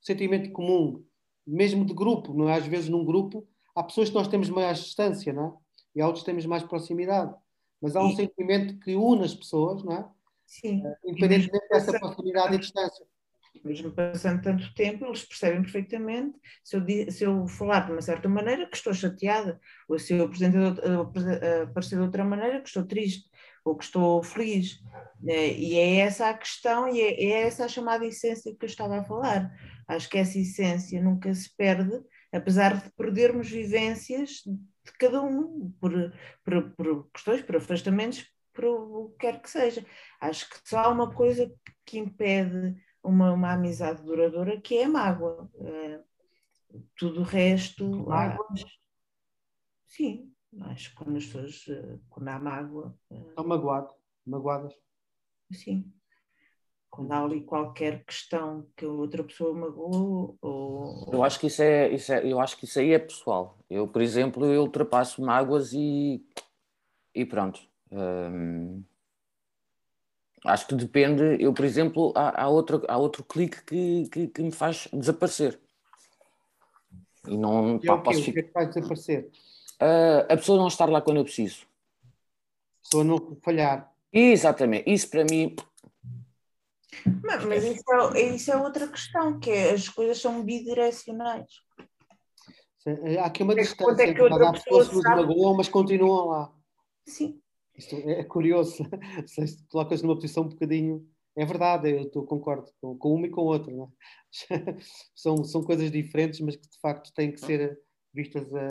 sentimento comum, mesmo de grupo, não é? Às vezes num grupo há pessoas que nós temos mais distância, não é? E há outros que temos mais proximidade. Mas há um e... sentimento que une as pessoas, não é?
Sim.
Uh, independentemente dessa proximidade e distância
mesmo passando tanto tempo, eles percebem perfeitamente se eu, se eu falar de uma certa maneira que estou chateada, ou se eu aparecer de outra maneira que estou triste, ou que estou feliz. É, e é essa a questão e é, é essa a chamada essência que eu estava a falar. Acho que essa essência nunca se perde, apesar de perdermos vivências de cada um, por, por, por questões, por afastamentos, por o que quer que seja. Acho que só há uma coisa que impede uma, uma amizade duradoura que é a mágoa. Uh, tudo o resto.
Mágoas?
sim, acho que quando as pessoas. Uh, quando há mágoa.
Uh, Estão magoado, magoadas.
Sim. Quando há ali qualquer questão que a outra pessoa magoou ou...
Eu acho que isso é, isso é, eu acho que isso aí é pessoal. Eu, por exemplo, eu ultrapasso mágoas e, e pronto. Um, Acho que depende. Eu, por exemplo, há, há, outro, há outro clique que, que, que me faz desaparecer.
E não e pá, posso ficar. O que é que faz desaparecer?
Uh, a pessoa não estar lá quando eu preciso.
A pessoa não falhar.
Exatamente. Isso para mim.
Mas, mas isso, é, isso é outra questão, que é, as coisas são bidirecionais.
Há aqui uma é distância. É que outra há pessoas que nos magoam, mas continuam lá.
Sim.
Isto é curioso, *laughs* se colocas numa posição um bocadinho. É verdade, eu estou, concordo com, com uma e com outra. É? *laughs* são, são coisas diferentes, mas que de facto têm que ser vistas a,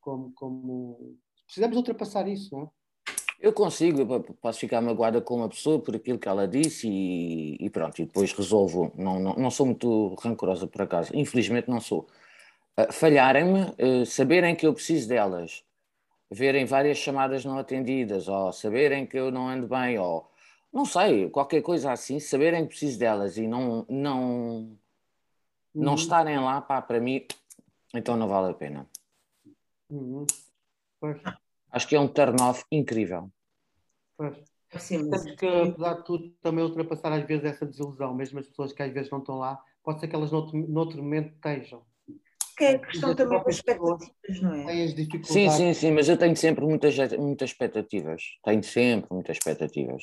como, como. Precisamos ultrapassar isso, não é?
Eu consigo, eu posso ficar magoada com uma pessoa por aquilo que ela disse e, e pronto, e depois resolvo. Não, não, não, sou muito rancorosa por acaso, infelizmente não sou. Uh, Falharem-me, uh, saberem que eu preciso delas verem várias chamadas não atendidas, ou saberem que eu não ando bem, ou não sei, qualquer coisa assim, saberem que preciso delas e não, não, não uhum. estarem lá, pá, para mim, então não vale a pena.
Uhum.
Acho que é um turn-off incrível.
Pois. Sim, Temos que, apesar de tudo, também ultrapassar às vezes essa desilusão, mesmo as pessoas que às vezes não estão lá, pode ser que elas noutro, noutro momento estejam
que é questão também das expectativas, não é?
Sim, sim, sim, mas eu tenho sempre muitas, muitas expectativas. Tenho sempre muitas expectativas.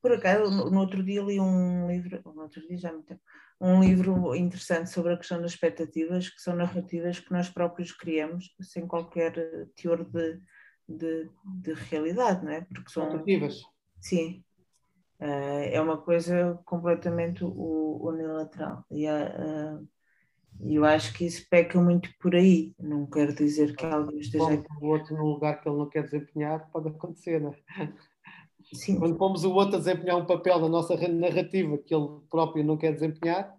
Por acaso, no outro dia li um livro, no outro dia já me tempo, um livro interessante sobre a questão das expectativas, que são narrativas que nós próprios criamos, sem qualquer teor de, de, de realidade, não é? Porque são.
Narrativas.
Sim. Uh, é uma coisa completamente unilateral. E uh, eu acho que isso peca muito por aí. Não quero dizer que alguém esteja.
Pomos o outro num lugar que ele não quer desempenhar, pode acontecer, não é?
Sim.
Quando pomos o outro a desempenhar um papel na nossa narrativa que ele próprio não quer desempenhar,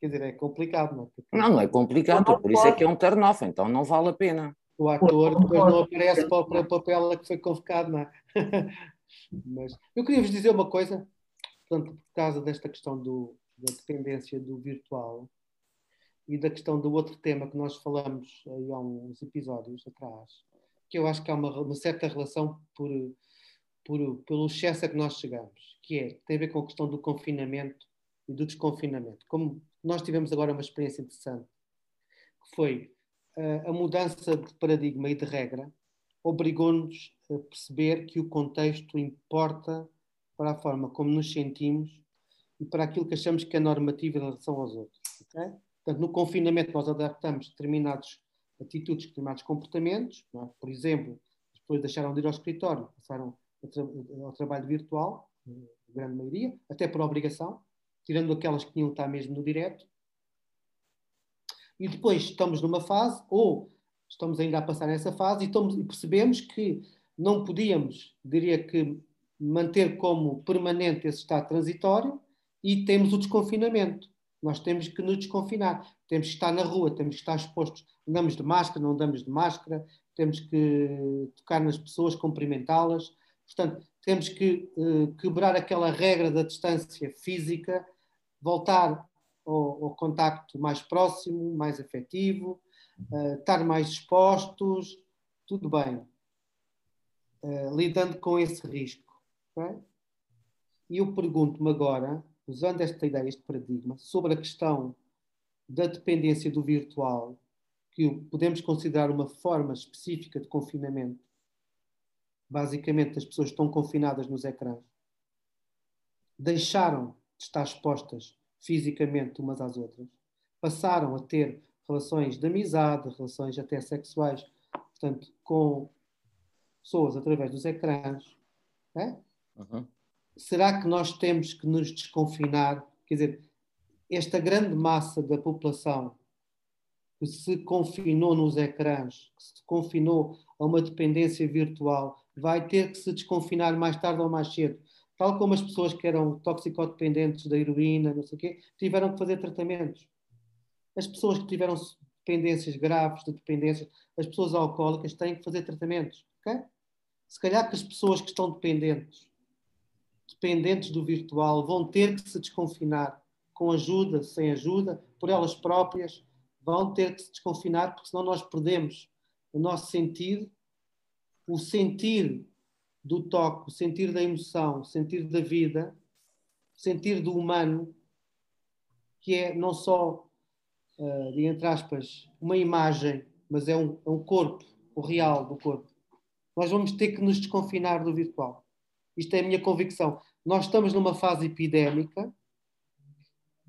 quer dizer, é complicado, não é?
Porque... Não, não é complicado, não por isso é que é um turn-off, então não vale a pena.
O ator depois não aparece para o papel a que foi convocado, não é? *laughs* Mas eu queria vos dizer uma coisa, portanto, por causa desta questão do, da dependência do virtual, e da questão do outro tema que nós falamos aí há uns episódios atrás, que eu acho que há uma, uma certa relação por, por, pelo excesso a que nós chegamos, que é, tem a ver com a questão do confinamento e do desconfinamento. Como nós tivemos agora uma experiência interessante, que foi uh, a mudança de paradigma e de regra, obrigou-nos a perceber que o contexto importa para a forma como nos sentimos e para aquilo que achamos que é normativo em relação aos outros. Okay? Portanto, no confinamento nós adaptamos determinadas atitudes, determinados comportamentos. É? Por exemplo, as pessoas deixaram de ir ao escritório, passaram ao trabalho virtual, a grande maioria, até por obrigação, tirando aquelas que tinham estar mesmo no direto. E depois estamos numa fase, ou estamos ainda a passar nessa fase, e, estamos, e percebemos que não podíamos, diria que, manter como permanente esse estado transitório e temos o desconfinamento. Nós temos que nos desconfinar, temos que estar na rua, temos que estar expostos. Andamos de máscara, não andamos de máscara, temos que tocar nas pessoas, cumprimentá-las. Portanto, temos que uh, quebrar aquela regra da distância física, voltar ao, ao contacto mais próximo, mais afetivo, uh, estar mais expostos, tudo bem. Uh, lidando com esse risco. Okay? E eu pergunto-me agora usando esta ideia, este paradigma, sobre a questão da dependência do virtual que podemos considerar uma forma específica de confinamento. Basicamente, as pessoas estão confinadas nos ecrãs. Deixaram de estar expostas fisicamente umas às outras. Passaram a ter relações de amizade, relações até sexuais, portanto, com pessoas através dos ecrãs. É? Uhum. Será que nós temos que nos desconfinar? Quer dizer, esta grande massa da população que se confinou nos ecrãs, que se confinou a uma dependência virtual, vai ter que se desconfinar mais tarde ou mais cedo. Tal como as pessoas que eram toxicodependentes da heroína, não sei o quê, tiveram que fazer tratamentos. As pessoas que tiveram dependências graves de dependências, as pessoas alcoólicas têm que fazer tratamentos. Se calhar que as pessoas que estão dependentes, dependentes do virtual, vão ter que se desconfinar com ajuda, sem ajuda, por elas próprias, vão ter que se desconfinar, porque senão nós perdemos o nosso sentido, o sentir do toque, o sentir da emoção, o sentir da vida, o sentir do humano, que é não só, uh, entre aspas, uma imagem, mas é um, é um corpo, o real do corpo. Nós vamos ter que nos desconfinar do virtual. Isto é a minha convicção. Nós estamos numa fase epidémica,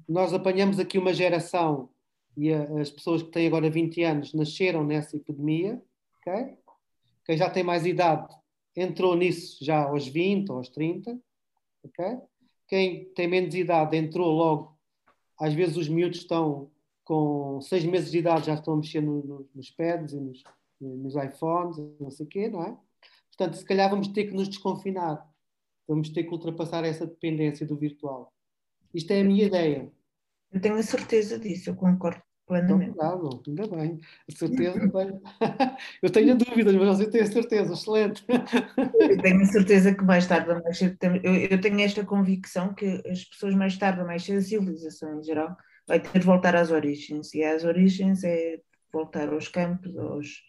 nós apanhamos aqui uma geração e a, as pessoas que têm agora 20 anos nasceram nessa epidemia, ok? Quem já tem mais idade entrou nisso já aos 20 ou aos 30, ok? Quem tem menos idade entrou logo, às vezes os miúdos estão com 6 meses de idade já estão a mexer no, no, nos pads e nos, nos iPhones, não sei o quê, não é? Portanto, se calhar vamos ter que nos desconfinar, vamos ter que ultrapassar essa dependência do virtual. Isto é a minha ideia.
Eu tenho a certeza disso, eu concordo plenamente.
Então, ainda bem. A certeza, *laughs* bem. *laughs* eu tenho dúvidas, mas você tem a certeza, excelente.
eu tenho a *laughs* certeza que mais tarde ou mais cedo, eu, eu tenho esta convicção que as pessoas mais tarde ou mais cedo, a civilização em geral, vai ter de voltar às origens, e às origens é voltar aos campos, aos,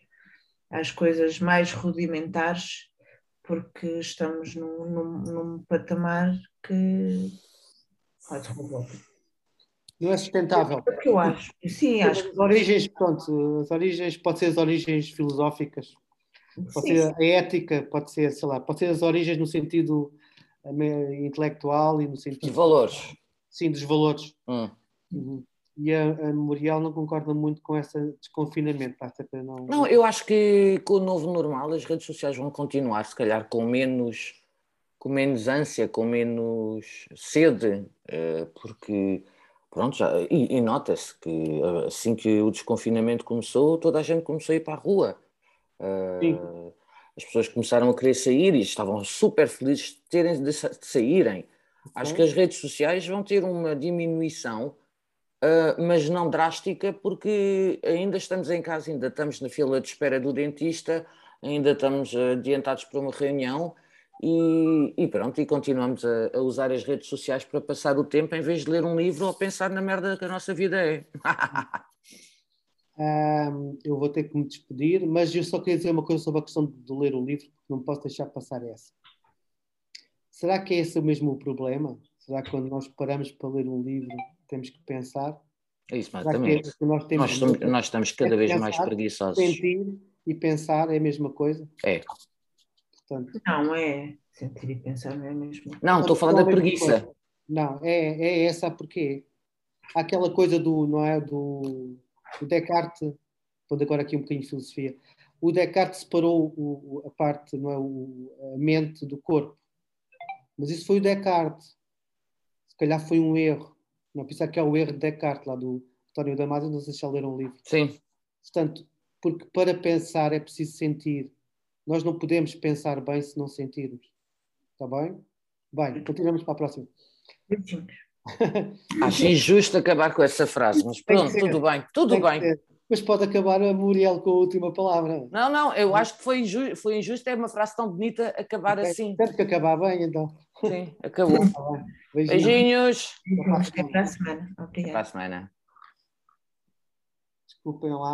às coisas mais rudimentares, porque estamos num, num, num patamar que.
Não é sustentável.
É o que eu acho. Sim, acho.
As origens, pronto, as origens, pode ser as origens filosóficas, pode sim, ser a ética, pode ser, sei lá, pode ser as origens no sentido eh, intelectual e no sentido.
De valores.
Sim, dos valores. Hum. Uhum. E a, a, Memorial não concorda muito com esse desconfinamento.
Não... não, eu acho que com o novo normal as redes sociais vão continuar, se calhar, com menos, com menos ânsia, com menos sede, eh, porque Pronto, já, e, e nota-se que assim que o desconfinamento começou, toda a gente começou a ir para a rua. Uh, as pessoas começaram a querer sair e estavam super felizes de, terem, de, saírem. Acho que as redes sociais vão ter uma diminuição, uh, mas não drástica, porque ainda estamos em casa, ainda estamos na fila de espera do dentista, ainda estamos adiantados para uma reunião e, e, pronto, e continuamos a, a, usar as redes sociais para passar o tempo em vez de ler um livro ou pensar na merda que a nossa vida é. *laughs*
um, eu vou ter que me despedir, mas eu só queria dizer uma coisa sobre a questão de ler o livro, porque não posso deixar passar essa. Será que é esse o mesmo problema? Será que quando nós paramos para ler um livro temos que pensar?
É isso, mas também. É nós, nós, somos, nós, estamos cada é vez pensar, mais preguiçosos.
Sentir e pensar é a mesma coisa?
É.
Portanto, não, é sentir e pensar não é mesmo.
Não, estou a falar da preguiça.
Não, é, é essa porque aquela coisa do, não é, do, do Descartes, pondo agora aqui um bocadinho de filosofia, o Descartes separou o, a parte, não é, o, a mente do corpo. Mas isso foi o Descartes. Se calhar foi um erro. Não pensar que é o erro de Descartes, lá do António Damasio, não sei se já leram um livro.
Sim.
Portanto, porque para pensar é preciso sentir. Nós não podemos pensar bem se não sentirmos. Está bem? Bem, continuamos para a próxima.
Acho *laughs* injusto acabar com essa frase, mas pronto, tudo bem, tudo bem.
Mas pode acabar a Muriel com a última palavra.
Não, não, eu acho que foi injusto, foi injusto é uma frase tão bonita acabar okay. assim.
Espero que acabar bem, então.
Sim, acabou. Tá Beijinhos.
Beijinhos. Até para a semana.
Obrigada. Até para a semana.
Desculpem lá.